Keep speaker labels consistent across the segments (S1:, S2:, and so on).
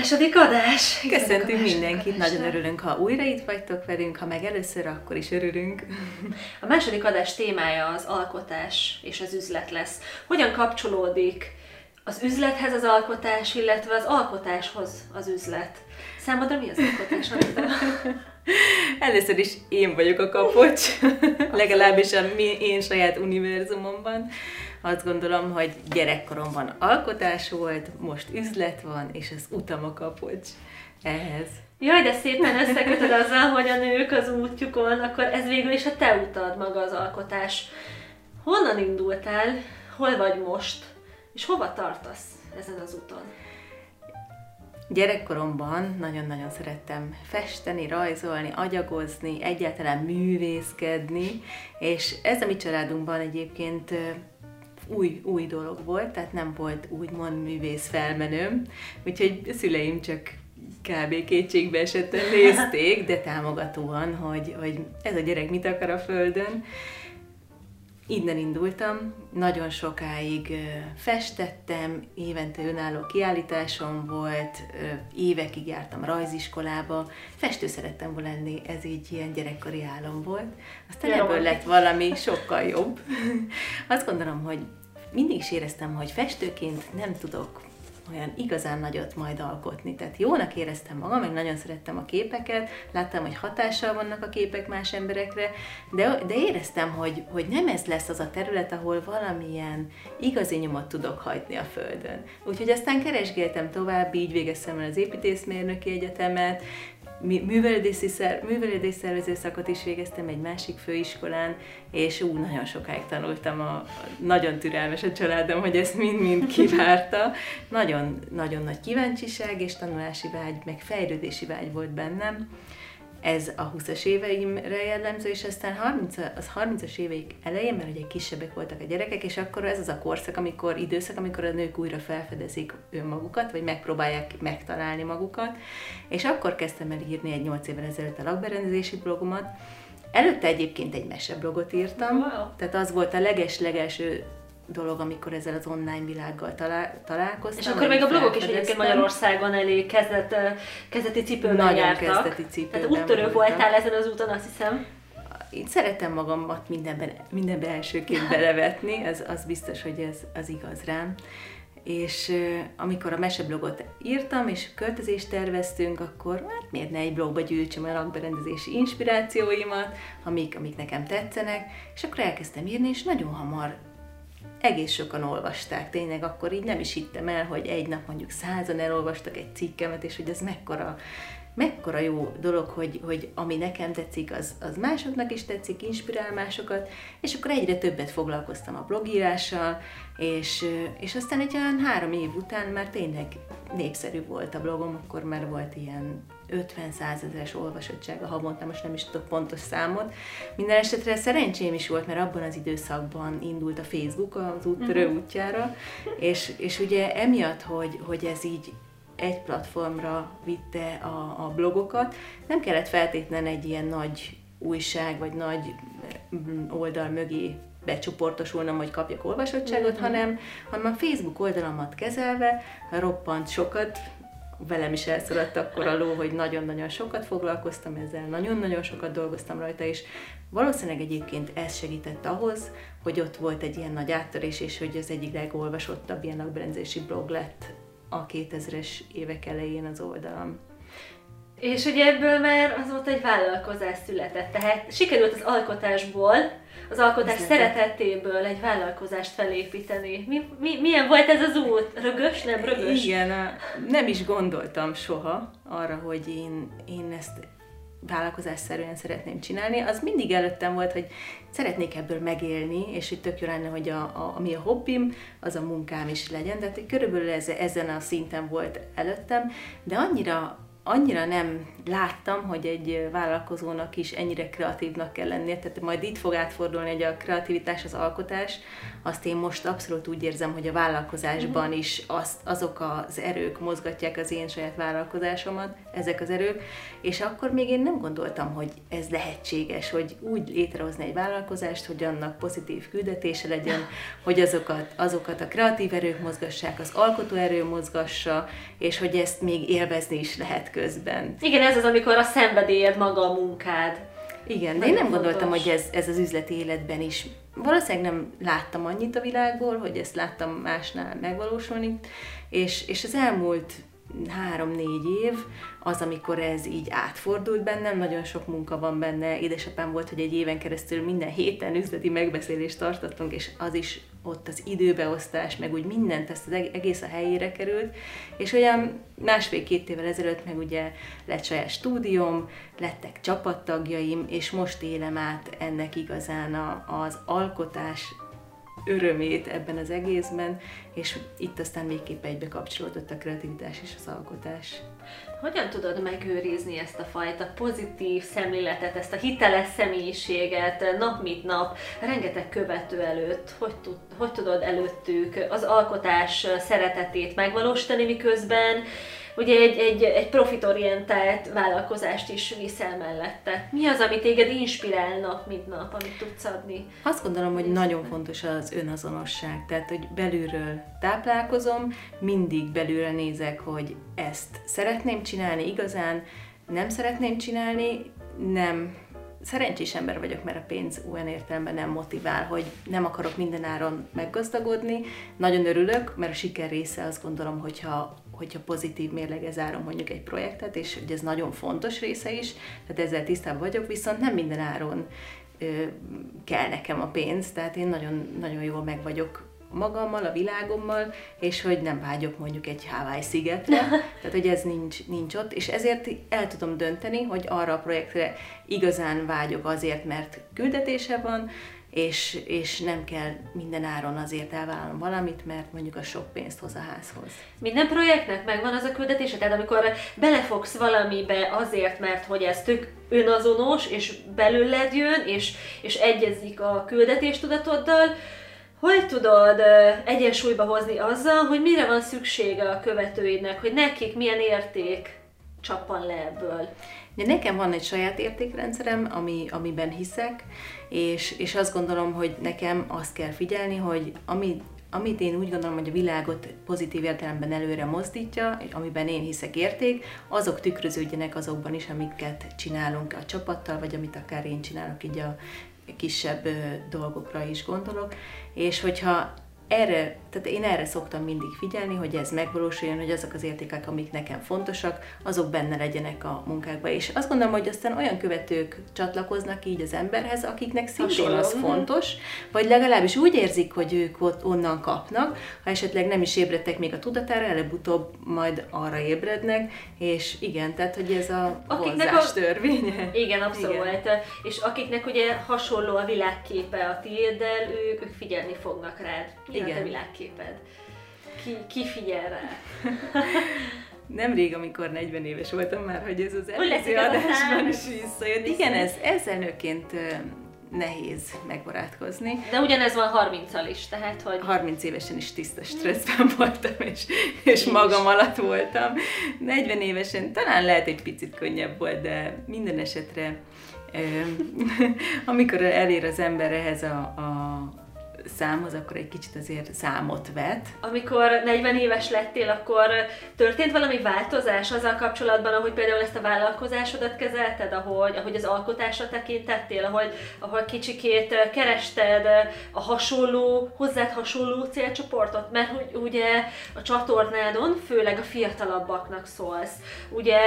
S1: Második adás!
S2: Köszöntünk mindenkit, nagyon örülünk, ha újra itt vagytok velünk, ha meg először, akkor is örülünk.
S1: A második adás témája az alkotás és az üzlet lesz. Hogyan kapcsolódik az üzlethez az alkotás, illetve az alkotáshoz az üzlet? Számodra mi az alkotás, Anita?
S2: Először is én vagyok a kapocs, legalábbis a mi, én saját univerzumomban. Azt gondolom, hogy gyerekkoromban alkotás volt, most üzlet van, és az utam a kapocs ehhez.
S1: Jaj, de szépen összekötöd azzal, hogy a nők az útjukon, akkor ez végül is a te utad maga az alkotás. Honnan indultál, hol vagy most, és hova tartasz ezen az úton?
S2: Gyerekkoromban nagyon-nagyon szerettem festeni, rajzolni, agyagozni, egyáltalán művészkedni, és ez a mi családunkban egyébként új, új dolog volt, tehát nem volt úgymond művész felmenőm, úgyhogy a szüleim csak kb. kétségbe esetten nézték, de támogatóan, hogy, hogy ez a gyerek mit akar a földön. Innen indultam, nagyon sokáig festettem, évente önálló kiállításom volt, évekig jártam rajziskolába, festő szerettem volna lenni, ez így ilyen gyerekkori álom volt. Aztán ebből lett valami sokkal jobb. Azt gondolom, hogy mindig is éreztem, hogy festőként nem tudok olyan igazán nagyot majd alkotni. Tehát jónak éreztem magam, meg nagyon szerettem a képeket, láttam, hogy hatással vannak a képek más emberekre, de, de éreztem, hogy, hogy nem ez lesz az a terület, ahol valamilyen igazi nyomot tudok hagyni a földön. Úgyhogy aztán keresgéltem tovább, így végeztem el az építészmérnöki egyetemet, művelődési, szer, művelődés szervező szakot is végeztem egy másik főiskolán, és úgy nagyon sokáig tanultam, a, nagyon türelmes a családom, hogy ezt mind-mind kivárta. Nagyon, nagyon nagy kíváncsiság és tanulási vágy, meg fejlődési vágy volt bennem ez a 20-as éveimre jellemző, és aztán 30, az 30-as éveik elején, mert ugye kisebbek voltak a gyerekek, és akkor ez az a korszak, amikor időszak, amikor a nők újra felfedezik önmagukat, vagy megpróbálják megtalálni magukat, és akkor kezdtem el írni egy 8 évvel ezelőtt a lakberendezési blogomat, Előtte egyébként egy meseblogot írtam, wow. tehát az volt a leges-legelső dolog, amikor ezzel az online világgal talál, találkoztam.
S1: És akkor még a blogok is egyébként Magyarországon elég kezdet, kezdeti cipőben
S2: Nagyon
S1: jártak.
S2: kezdeti cipőben
S1: Tehát úttörő voltál ezen az úton, azt hiszem.
S2: Én szeretem magamat mindenben, mindenben elsőként belevetni, az, az biztos, hogy ez az igaz rám. És amikor a meseblogot írtam, és költözést terveztünk, akkor hát miért ne egy blogba gyűjtsem a lakberendezési inspirációimat, amik, amik nekem tetszenek, és akkor elkezdtem írni, és nagyon hamar egész sokan olvasták, tényleg akkor így nem is hittem el, hogy egy nap mondjuk százan elolvastak egy cikkemet, és hogy ez mekkora, mekkora jó dolog, hogy, hogy ami nekem tetszik, az, az másoknak is tetszik, inspirál másokat, és akkor egyre többet foglalkoztam a blogírással, és, és aztán egy olyan három év után már tényleg népszerű volt a blogom, akkor már volt ilyen 50 százezeres olvasottsága havonta, most nem is tudok pontos számot. Minden esetre szerencsém is volt, mert abban az időszakban indult a Facebook az úttörő uh-huh. útjára, és, és ugye emiatt, hogy, hogy ez így egy platformra vitte a, a blogokat, nem kellett feltétlenül egy ilyen nagy újság, vagy nagy mm, oldal mögé becsoportosulnom, hogy kapjak olvasottságot, mm-hmm. hanem, hanem a Facebook oldalamat kezelve roppant sokat, velem is elszaladt akkor a ló, hogy nagyon-nagyon sokat foglalkoztam ezzel, nagyon-nagyon sokat dolgoztam rajta, és valószínűleg egyébként ez segített ahhoz, hogy ott volt egy ilyen nagy áttörés, és hogy az egyik legolvasottabb ilyen lakberendezési blog lett a 2000-es évek elején az oldalam.
S1: És ugye ebből már azóta egy vállalkozás született, tehát sikerült az alkotásból, az alkotás Üzletet. szeretetéből egy vállalkozást felépíteni. Mi, mi, milyen volt ez az út? Rögös, nem rögös?
S2: Igen, nem is gondoltam soha arra, hogy én, én ezt vállalkozásszerűen szeretném csinálni, az mindig előttem volt, hogy szeretnék ebből megélni, és hogy tök jó lenne, hogy a, a, ami a hobbim, az a munkám is legyen. Tehát körülbelül ez, ezen a szinten volt előttem, de annyira annyira nem láttam, hogy egy vállalkozónak is ennyire kreatívnak kell lennie, tehát majd itt fog átfordulni, hogy a kreativitás, az alkotás, azt én most abszolút úgy érzem, hogy a vállalkozásban mhm. is az, azok az erők mozgatják az én saját vállalkozásomat, ezek az erők, és akkor még én nem gondoltam, hogy ez lehetséges, hogy úgy létrehozni egy vállalkozást, hogy annak pozitív küldetése legyen, hogy azokat, azokat a kreatív erők mozgassák, az alkotó erő mozgassa, és hogy ezt még élvezni is lehet közben.
S1: Igen, ez az, amikor a szenvedélyed maga a munkád.
S2: Igen, de én nem fontos. gondoltam, hogy ez, ez az üzleti életben is. Valószínűleg nem láttam annyit a világból, hogy ezt láttam másnál megvalósulni, és, és az elmúlt három-négy év az, amikor ez így átfordult bennem, nagyon sok munka van benne. Édesapám volt, hogy egy éven keresztül minden héten üzleti megbeszélést tartottunk, és az is ott az időbeosztás, meg úgy mindent, ezt az egész a helyére került, és olyan másfél-két évvel ezelőtt meg ugye lett saját stúdióm, lettek csapattagjaim, és most élem át ennek igazán a, az alkotás örömét ebben az egészben, és itt aztán végképp egybe kapcsolódott a kreativitás és az alkotás.
S1: Hogyan tudod megőrizni ezt a fajta pozitív szemléletet, ezt a hiteles személyiséget nap mint nap, rengeteg követő előtt? Hogy, tud, hogy tudod előttük az alkotás szeretetét megvalósítani, miközben ugye egy, egy, egy profitorientált vállalkozást is viszel mellette. Mi az, ami téged inspirál nap, mint nap, amit tudsz adni?
S2: Azt gondolom, hogy nagyon fontos az önazonosság, tehát hogy belülről táplálkozom, mindig belülre nézek, hogy ezt szeretném csinálni igazán, nem szeretném csinálni, nem szerencsés ember vagyok, mert a pénz olyan értelemben nem motivál, hogy nem akarok minden áron meggazdagodni. Nagyon örülök, mert a siker része azt gondolom, hogyha hogyha pozitív mérlege zárom mondjuk egy projektet, és hogy ez nagyon fontos része is, tehát ezzel tisztában vagyok, viszont nem minden áron kell nekem a pénz, tehát én nagyon, nagyon jól meg vagyok magammal, a világommal, és hogy nem vágyok mondjuk egy Hawaii szigetre, tehát hogy ez nincs, nincs ott, és ezért el tudom dönteni, hogy arra a projektre igazán vágyok azért, mert küldetése van, és, és nem kell minden áron azért elvállalnom valamit, mert mondjuk a sok pénzt hoz a házhoz.
S1: Minden projektnek megvan az a küldetése? Tehát amikor belefogsz valamibe azért, mert hogy ez tök önazonos, és belőled jön, és, és egyezik a küldetést-tudatoddal, hogy tudod egyensúlyba hozni azzal, hogy mire van szüksége a követőidnek, hogy nekik milyen érték csappan le ebből?
S2: De nekem van egy saját értékrendszerem, ami, amiben hiszek, és, és azt gondolom, hogy nekem azt kell figyelni, hogy ami, amit én úgy gondolom, hogy a világot pozitív értelemben előre mozdítja, és amiben én hiszek érték, azok tükröződjenek azokban is, amiket csinálunk a csapattal, vagy amit akár én csinálok így a kisebb dolgokra is gondolok, és hogyha erre, tehát én erre szoktam mindig figyelni, hogy ez megvalósuljon, hogy azok az értékek, amik nekem fontosak, azok benne legyenek a munkákban. És azt gondolom, hogy aztán olyan követők csatlakoznak így az emberhez, akiknek szintén az fontos, vagy legalábbis úgy érzik, hogy ők ott onnan kapnak, ha esetleg nem is ébredtek még a tudatára, előbb-utóbb majd arra ébrednek, és igen, tehát hogy ez a akiknek a... törvénye.
S1: Igen, abszolút. Igen. És akiknek ugye hasonló a világképe a tiéddel, ők, ők figyelni fognak rád. Igen. a világképed? Ki, ki figyel rá?
S2: Nemrég, amikor 40 éves voltam már, hogy ez az előző adásban is visszajött. Igen, ez, ezzel nőként nehéz megbarátkozni.
S1: De ugyanez van 30-al is, tehát hogy...
S2: 30 évesen is tiszta stresszben voltam, és, és magam alatt voltam. 40 évesen talán lehet egy picit könnyebb volt, de minden esetre amikor elér az ember ehhez a, a számhoz, akkor egy kicsit azért számot vet.
S1: Amikor 40 éves lettél, akkor történt valami változás azzal kapcsolatban, ahogy például ezt a vállalkozásodat kezelted, ahogy, ahogy az alkotásra tekintettél, ahogy, ahol kicsikét kerested a hasonló, hozzád hasonló célcsoportot, mert hogy ugye a csatornádon főleg a fiatalabbaknak szólsz. Ugye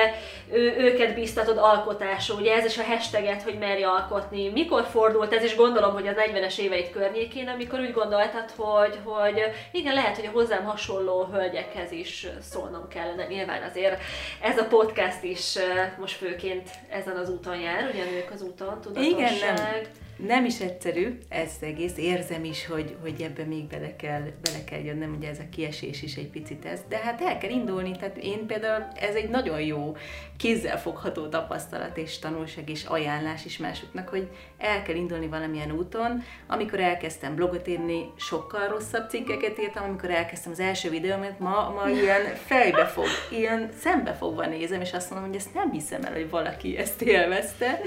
S1: ő, őket bíztatod alkotásra, ugye ez is a hashtaget, hogy merj alkotni. Mikor fordult ez, és gondolom, hogy a 40-es éveit környékén, amikor úgy gondoltad, hogy, hogy igen, lehet, hogy a hozzám hasonló hölgyekhez is szólnom kellene. Nyilván azért ez a podcast is most főként ezen az úton jár, ugye nők az úton, tudatosság. Igen, nem
S2: nem is egyszerű ez egész, érzem is, hogy, hogy ebbe még bele kell, bele kell jönnöm, ugye ez a kiesés is egy picit ez, de hát el kell indulni, tehát én például ez egy nagyon jó kézzelfogható tapasztalat és tanulság és ajánlás is másoknak, hogy el kell indulni valamilyen úton. Amikor elkezdtem blogot írni, sokkal rosszabb cikkeket írtam, amikor elkezdtem az első videómat, ma, ma ilyen fejbe fog, ilyen szembefogva nézem, és azt mondom, hogy ezt nem hiszem el, hogy valaki ezt élvezte.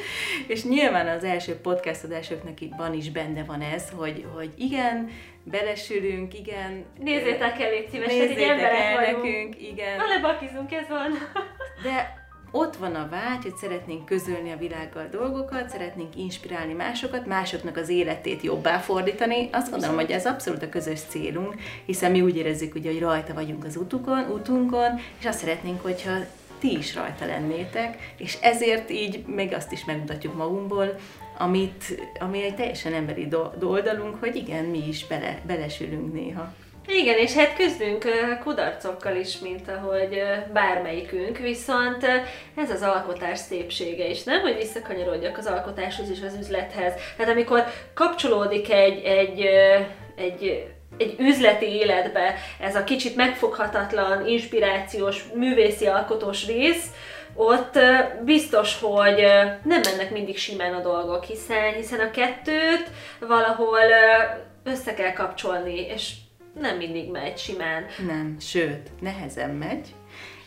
S2: És nyilván az első podcast adásoknak van is benne van ez, hogy, hogy igen, belesülünk, igen.
S1: Nézzétek el, légy szíves, emberek
S2: vagyunk. nekünk, igen.
S1: Alebakizunk, ez van.
S2: De ott van a vágy, hogy szeretnénk közölni a világgal dolgokat, szeretnénk inspirálni másokat, másoknak az életét jobbá fordítani. Azt gondolom, hogy ez abszolút a közös célunk, hiszen mi úgy érezzük, ugye, hogy rajta vagyunk az utukon, utunkon, és azt szeretnénk, hogyha ti is rajta lennétek, és ezért így még azt is megmutatjuk magunkból, amit, ami egy teljesen emberi oldalunk, hogy igen, mi is bele, belesülünk néha.
S1: Igen, és hát küzdünk kudarcokkal is, mint ahogy bármelyikünk, viszont ez az alkotás szépsége is, nem, hogy visszakanyarodjak az alkotáshoz és az üzlethez. Tehát amikor kapcsolódik egy, egy, egy egy üzleti életbe ez a kicsit megfoghatatlan, inspirációs, művészi alkotós rész, ott biztos, hogy nem mennek mindig simán a dolgok, hiszen, hiszen a kettőt valahol össze kell kapcsolni, és nem mindig megy simán.
S2: Nem, sőt, nehezen megy.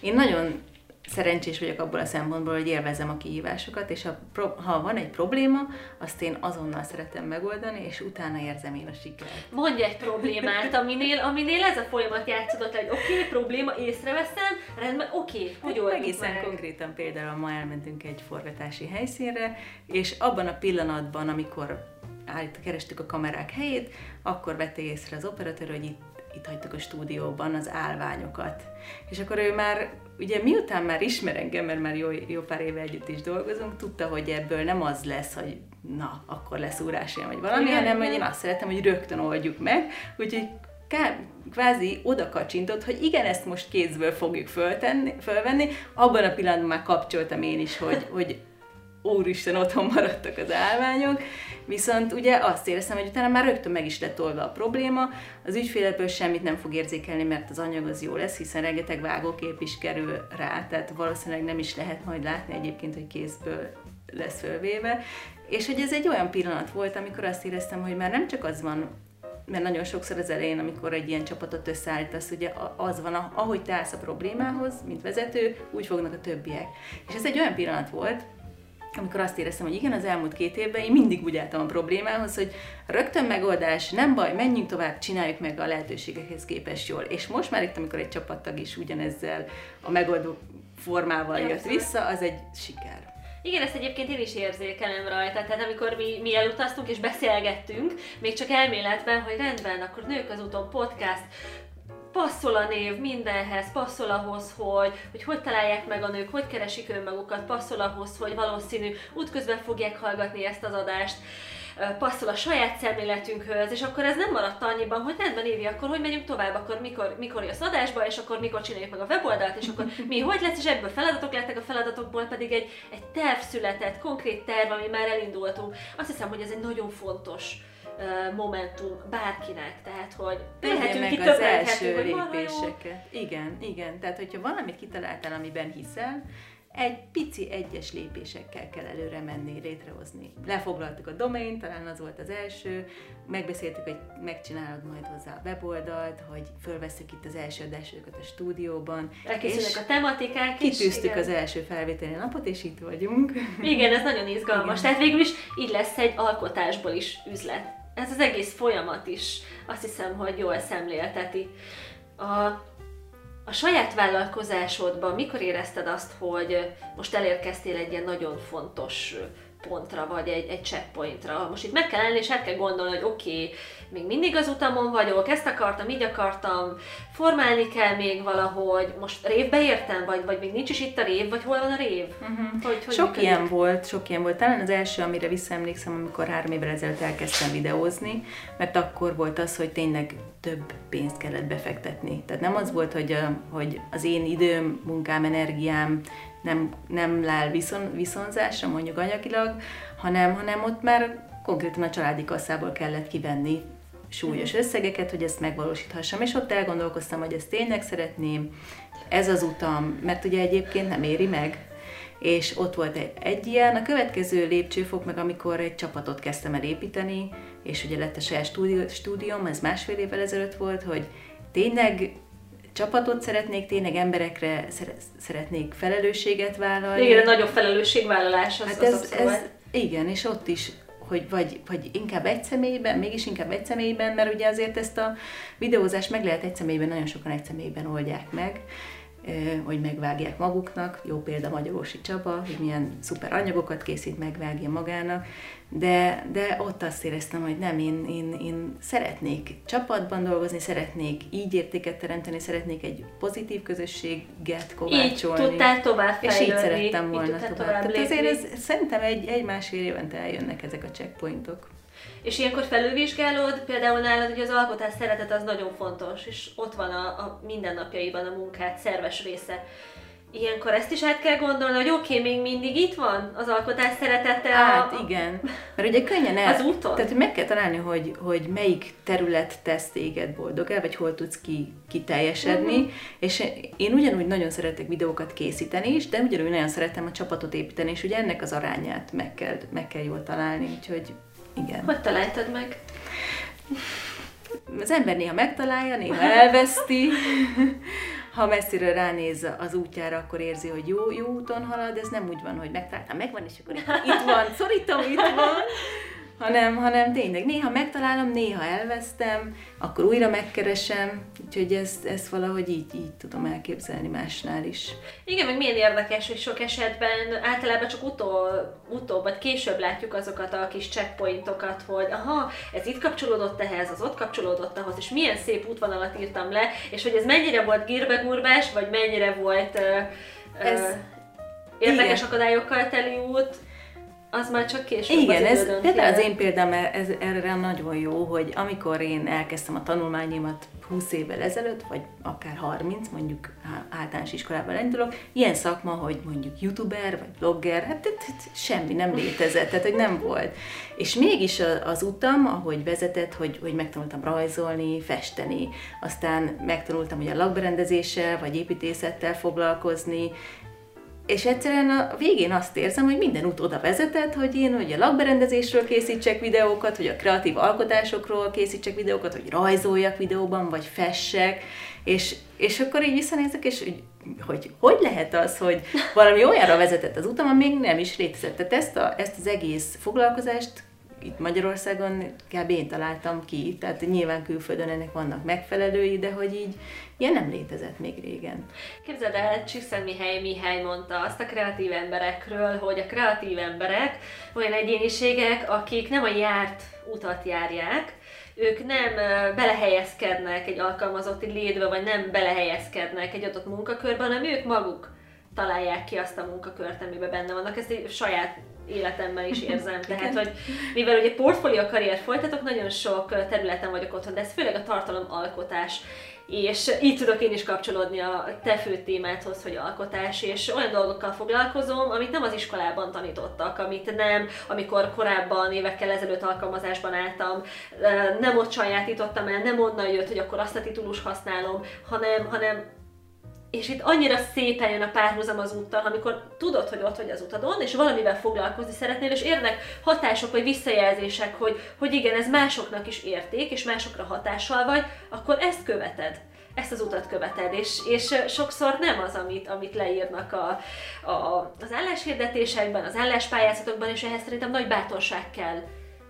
S2: Én nagyon szerencsés vagyok abból a szempontból, hogy élvezem a kihívásokat, és ha, ha van egy probléma, azt én azonnal szeretem megoldani, és utána érzem én a sikert.
S1: Mondj egy problémát, aminél, aminél ez a folyamat játszódott, hogy oké, okay, probléma, észreveszem, rendben, oké, okay, hogy oldjuk
S2: Egészen
S1: meg.
S2: konkrétan például ma elmentünk egy forgatási helyszínre, és abban a pillanatban, amikor állít, kerestük a kamerák helyét, akkor vette észre az operatőr, hogy itt itt hagytuk a stúdióban az állványokat. És akkor ő már, ugye miután már ismer engem, mert már jó, jó pár éve együtt is dolgozunk, tudta, hogy ebből nem az lesz, hogy na, akkor lesz órás vagy valami, Igen, hanem hogy én azt szeretem, hogy rögtön oldjuk meg, úgyhogy kvázi oda kacsintott, hogy igen, ezt most kézből fogjuk föltenni, fölvenni, abban a pillanatban már kapcsoltam én is, hogy, hogy úristen, otthon maradtak az állványok, viszont ugye azt éreztem, hogy utána már rögtön meg is lett oldva a probléma, az ügyfél semmit nem fog érzékelni, mert az anyag az jó lesz, hiszen rengeteg vágókép is kerül rá, tehát valószínűleg nem is lehet majd látni egyébként, hogy kézből lesz fölvéve, és hogy ez egy olyan pillanat volt, amikor azt éreztem, hogy már nem csak az van, mert nagyon sokszor az elején, amikor egy ilyen csapatot összeállítasz, ugye az van, ahogy te állsz a problémához, mint vezető, úgy fognak a többiek. És ez egy olyan pillanat volt, amikor azt éreztem, hogy igen, az elmúlt két évben én mindig úgy álltam a problémához, hogy rögtön megoldás, nem baj, menjünk tovább, csináljuk meg a lehetőségekhez képest jól. És most már itt, amikor egy csapattag is ugyanezzel a megoldó formával jött vissza, az egy siker.
S1: Igen, ezt egyébként én is érzékelem rajta. Tehát amikor mi, mi elutaztunk és beszélgettünk, még csak elméletben, hogy rendben, akkor Nők az úton podcast, passzol a név mindenhez, passzol ahhoz, hogy, hogy hogy találják meg a nők, hogy keresik önmagukat, passzol ahhoz, hogy valószínű útközben fogják hallgatni ezt az adást, passzol a saját szemléletünkhöz, és akkor ez nem maradt annyiban, hogy rendben Évi, akkor hogy megyünk tovább, akkor mikor, mikor jössz adásba, és akkor mikor csináljuk meg a weboldalt, és akkor mi hogy lesz, és ebből feladatok lettek, a feladatokból pedig egy, egy terv született, konkrét terv, ami már elindultunk. Azt hiszem, hogy ez egy nagyon fontos momentum bárkinek, tehát hogy
S2: lehetünk itt az első lépéseket. Igen, igen. Tehát, hogyha valamit kitaláltál, amiben hiszel, egy pici egyes lépésekkel kell előre menni, létrehozni. Lefoglaltuk a domain, talán az volt az első, megbeszéltük, hogy megcsinálod majd hozzá a weboldalt, hogy fölveszük itt az első adásokat a stúdióban.
S1: Elkészülnek a tematikák
S2: Kitűztük az első felvételi napot, és itt vagyunk.
S1: Igen, ez nagyon izgalmas. Igen. Tehát végül is így lesz egy alkotásból is üzlet ez az egész folyamat is azt hiszem, hogy jól szemlélteti. A, a saját vállalkozásodban mikor érezted azt, hogy most elérkeztél egy ilyen nagyon fontos pontra, vagy egy, egy checkpointra. Most itt meg kell állni, és el kell gondolni, hogy oké, okay, még mindig az utamon vagyok, ezt akartam, így akartam, formálni kell még valahogy, most révbe értem, vagy, vagy még nincs is itt a rév, vagy hol van a rév?
S2: Uh-huh. Hogy, hogy sok működik? ilyen volt, sok ilyen volt. Talán az első, amire visszaemlékszem, amikor három évvel ezelőtt elkezdtem videózni, mert akkor volt az, hogy tényleg több pénzt kellett befektetni. Tehát nem az volt, hogy, a, hogy az én időm, munkám, energiám nem, nem lel viszon, viszonzásra, mondjuk anyagilag, hanem, hanem ott már konkrétan a családi kasszából kellett kivenni súlyos összegeket, hogy ezt megvalósíthassam, és ott elgondolkoztam, hogy ezt tényleg szeretném, ez az utam, mert ugye egyébként nem éri meg, és ott volt egy, egy ilyen. A következő lépcsőfok meg, amikor egy csapatot kezdtem el építeni, és ugye lett a saját stúdió, stúdióm, ez másfél évvel ezelőtt volt, hogy tényleg csapatot szeretnék, tényleg emberekre szeretnék felelősséget vállalni.
S1: Igen, nagyobb felelősségvállalás az, hát ez, az ez,
S2: Igen, és ott is hogy vagy, vagy inkább egy személyben, mégis inkább egy személyben, mert ugye azért ezt a videózást meg lehet egy személyben, nagyon sokan egy személyben oldják meg, hogy megvágják maguknak. Jó példa Magyarósi Csaba, hogy milyen szuper anyagokat készít, megvágja magának. De, de ott azt éreztem, hogy nem, én, én, én szeretnék csapatban dolgozni, szeretnék így értéket teremteni, szeretnék egy pozitív közösséget kovácsolni.
S1: Így tudtál tovább
S2: fejlődni. És így szerettem volna így tovább. tovább Tehát azért ez, szerintem egy, egy másfél évente eljönnek ezek a checkpointok.
S1: És ilyenkor felülvizsgálod, például nálad hogy az alkotás szeretet az nagyon fontos, és ott van a, a mindennapjaiban a munkát szerves része. Ilyenkor ezt is át kell gondolni, hogy oké, okay, még mindig itt van az alkotás szeretete.
S2: Hát a... igen, mert ugye könnyen el... Az úton. Tehát meg kell találni, hogy, hogy melyik terület tesz téged boldog el, vagy hol tudsz ki, kiteljesedni, uh-huh. és én ugyanúgy nagyon szeretek videókat készíteni is, de ugyanúgy nagyon szeretem a csapatot építeni, és ugye ennek az arányát meg kell, meg kell jól találni, úgyhogy igen.
S1: Hogy találtad meg?
S2: Az ember néha megtalálja, néha elveszti. Ha messziről ránéz az útjára, akkor érzi, hogy jó, jó úton halad, ez nem úgy van, hogy megtaláltam, megvan, és akkor itt van, szorítom, itt van, hanem, hanem tényleg néha megtalálom, néha elvesztem, akkor újra megkeresem, úgyhogy ezt, ezt valahogy így, így tudom elképzelni másnál is.
S1: Igen, meg milyen érdekes, hogy sok esetben általában csak utol, utóbb vagy később látjuk azokat a kis checkpointokat, hogy aha, ez itt kapcsolódott ehhez, az ott kapcsolódott ahhoz, és milyen szép útvonalat írtam le, és hogy ez mennyire volt gírbegúrbás, vagy mennyire volt uh, ez, uh, érdekes igen. akadályokkal teli út, az már csak később
S2: Igen, az ez például az én példám ez, erre nagyon jó, hogy amikor én elkezdtem a tanulmányimat 20 évvel ezelőtt, vagy akár 30, mondjuk általános iskolában indulok, ilyen szakma, hogy mondjuk youtuber, vagy blogger, hát, hát, hát semmi nem létezett, tehát hogy nem volt. És mégis az utam, ahogy vezetett, hogy, hogy megtanultam rajzolni, festeni, aztán megtanultam, hogy a lakberendezéssel, vagy építészettel foglalkozni, és egyszerűen a végén azt érzem, hogy minden út oda vezetett, hogy én hogy a lakberendezésről készítsek videókat, hogy a kreatív alkotásokról készítsek videókat, hogy rajzoljak videóban, vagy fessek, és, és akkor így visszanézek, és hogy, hogy hogy lehet az, hogy valami olyanra vezetett az utam, ami még nem is létezett. Tehát ezt, a, ezt az egész foglalkozást itt Magyarországon kb. én találtam ki, tehát nyilván külföldön ennek vannak megfelelői, de hogy így ilyen nem létezett még régen.
S1: Képzeld el, Csükszen Mihály Mihály mondta azt a kreatív emberekről, hogy a kreatív emberek olyan egyéniségek, akik nem a járt utat járják, ők nem belehelyezkednek egy alkalmazotti létbe, vagy nem belehelyezkednek egy adott munkakörben, hanem ők maguk találják ki azt a munkakört, amiben benne vannak. Ezt egy saját életemben is érzem. Tehát, hogy mivel ugye portfólió karriert folytatok, nagyon sok területen vagyok otthon, de ez főleg a tartalomalkotás és így tudok én is kapcsolódni a te fő témádhoz, hogy alkotás, és olyan dolgokkal foglalkozom, amit nem az iskolában tanítottak, amit nem, amikor korábban évekkel ezelőtt alkalmazásban álltam, nem ott sajátítottam el, nem onnan jött, hogy akkor azt a titulus használom, hanem, hanem és itt annyira szépen jön a párhuzam az úttal, amikor tudod, hogy ott vagy az utadon, és valamivel foglalkozni szeretnél, és érnek hatások vagy visszajelzések, hogy, hogy igen, ez másoknak is érték, és másokra hatással vagy, akkor ezt követed. Ezt az utat követed, és, és sokszor nem az, amit, amit leírnak a, a, az álláshirdetésekben, az álláspályázatokban, és ehhez szerintem nagy bátorság kell,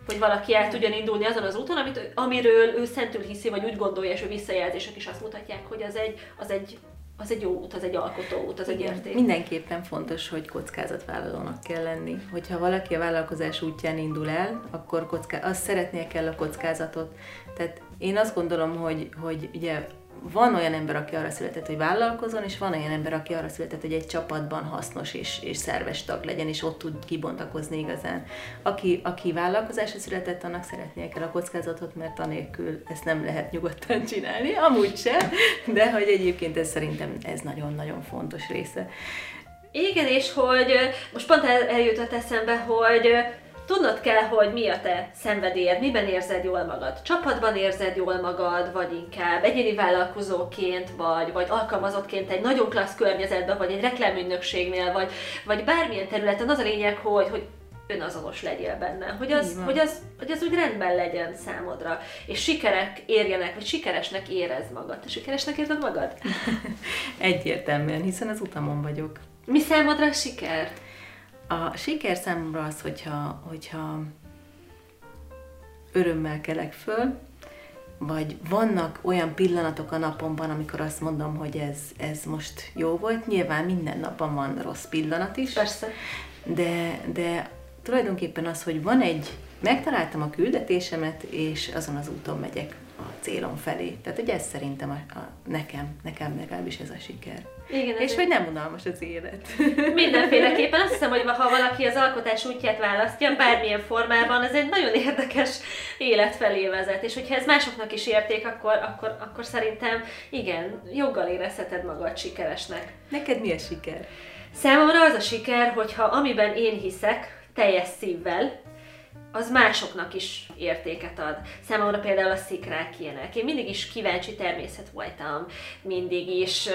S1: hogy valaki el tudjon indulni azon az úton, amit, amiről ő szentül hiszi, vagy úgy gondolja, és ő visszajelzések is azt mutatják, hogy az egy, az egy az egy jó út, az egy alkotó út, az Igen. egy érték.
S2: Mindenképpen fontos, hogy kockázatvállalónak kell lenni. Hogyha valaki a vállalkozás útján indul el, akkor kocká... azt szeretnie kell a kockázatot. Tehát én azt gondolom, hogy, hogy ugye van olyan ember, aki arra született, hogy vállalkozon, és van olyan ember, aki arra született, hogy egy csapatban hasznos és, és szerves tag legyen, és ott tud kibontakozni igazán. Aki, aki vállalkozásra született, annak szeretnie kell a kockázatot, mert anélkül ezt nem lehet nyugodtan csinálni, amúgy sem, de hogy egyébként ez szerintem ez nagyon-nagyon fontos része.
S1: Igen, és hogy most pont el, eljutott eszembe, hogy tudnod kell, hogy mi a te szenvedélyed, miben érzed jól magad. Csapatban érzed jól magad, vagy inkább egyéni vállalkozóként, vagy, vagy alkalmazottként egy nagyon klassz környezetben, vagy egy reklámügynökségnél, vagy, vagy bármilyen területen. Az a lényeg, hogy, hogy önazonos legyél benne, hogy az, hogy, az, hogy az úgy rendben legyen számodra, és sikerek érjenek, vagy sikeresnek érez magad. Te sikeresnek érzed magad?
S2: Egyértelműen, hiszen az utamon vagyok.
S1: Mi számodra siker?
S2: A siker számomra az, hogyha, hogyha örömmel kelek föl, vagy vannak olyan pillanatok a napomban, amikor azt mondom, hogy ez, ez most jó volt. Nyilván minden napban van rossz pillanat is.
S1: Persze.
S2: De, de tulajdonképpen az, hogy van egy, megtaláltam a küldetésemet, és azon az úton megyek célom felé. Tehát ugye ez szerintem a, a, nekem, nekem legalábbis ez a siker.
S1: Igen,
S2: és hogy nem unalmas az élet.
S1: Mindenféleképpen azt hiszem, hogy ha valaki az alkotás útját választja, bármilyen formában, ez egy nagyon érdekes élet felé vezet. És hogyha ez másoknak is érték, akkor, akkor, akkor szerintem igen, joggal érezheted magad sikeresnek.
S2: Neked mi a siker?
S1: Számomra az a siker, hogyha amiben én hiszek, teljes szívvel, az másoknak is értéket ad. Számomra például a szikrák ilyenek. Én mindig is kíváncsi természet voltam, mindig is uh,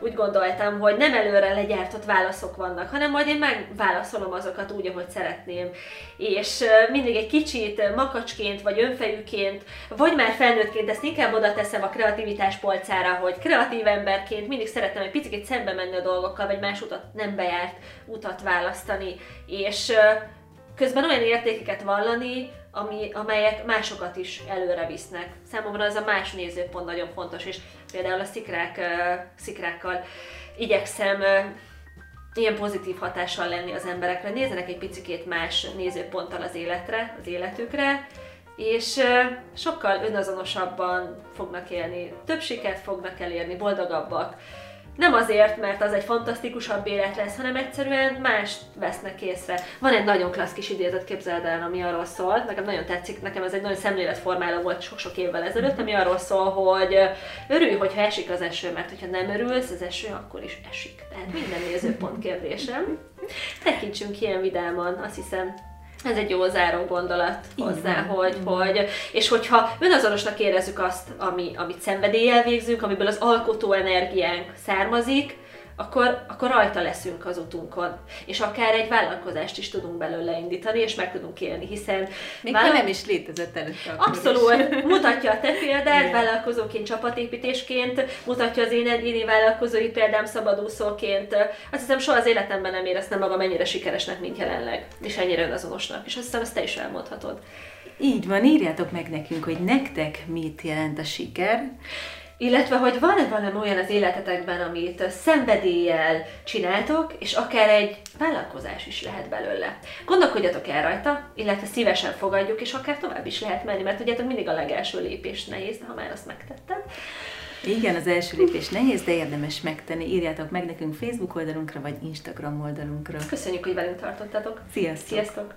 S1: úgy gondoltam, hogy nem előre legyártott válaszok vannak, hanem majd én megválaszolom azokat úgy, ahogy szeretném. És uh, mindig egy kicsit makacsként, vagy önfejűként, vagy már felnőttként ezt inkább oda teszem a kreativitás polcára, hogy kreatív emberként mindig szeretem egy picit szembe menni a dolgokkal, vagy más utat, nem bejárt utat választani. És uh, közben olyan értékeket vallani, ami, amelyek másokat is előre visznek. Számomra ez a más nézőpont nagyon fontos, és például a szikrák, szikrákkal igyekszem ilyen pozitív hatással lenni az emberekre, nézzenek egy picikét más nézőponttal az életre, az életükre, és sokkal önazonosabban fognak élni, több sikert fognak elérni, boldogabbak, nem azért, mert az egy fantasztikusabb élet lesz, hanem egyszerűen más vesznek észre. Van egy nagyon klassz kis idézet, képzeld el, ami arról szól, nekem nagyon tetszik, nekem ez egy nagyon szemléletformáló volt sok-sok évvel ezelőtt, ami arról szól, hogy örülj, hogyha esik az eső, mert hogyha nem örülsz, az eső akkor is esik. Tehát minden nézőpont kérdésem. Tekintsünk ilyen vidáman, azt hiszem ez egy jó záró gondolat hozzá, Igen. hogy, Igen. hogy, és hogyha önazonosnak érezzük azt, ami, amit szenvedéllyel végzünk, amiből az alkotó energiánk származik, akkor, akkor rajta leszünk az utunkon. És akár egy vállalkozást is tudunk belőle indítani, és meg tudunk élni, hiszen...
S2: Még vállal... nem is létezett előtte
S1: Abszolút! Is. Mutatja a te példát, vállalkozóként, csapatépítésként, mutatja az én egyéni vállalkozói példám szabadúszóként. Azt hiszem, soha az életemben nem éreztem magam ennyire sikeresnek, mint jelenleg, és ennyire önazonosnak. És azt hiszem, ezt te is elmondhatod.
S2: Így van, írjátok meg nekünk, hogy nektek mit jelent a siker.
S1: Illetve, hogy van-e valami olyan az életetekben, amit szenvedéllyel csináltok, és akár egy vállalkozás is lehet belőle. Gondolkodjatok el rajta, illetve szívesen fogadjuk, és akár tovább is lehet menni, mert tudjátok, mindig a legelső lépés nehéz, ha már azt megtetted.
S2: Igen, az első lépés nehéz, de érdemes megtenni. Írjátok meg nekünk Facebook oldalunkra, vagy Instagram oldalunkra.
S1: Köszönjük, hogy velünk tartottatok.
S2: Sziasztok!
S1: Sziasztok!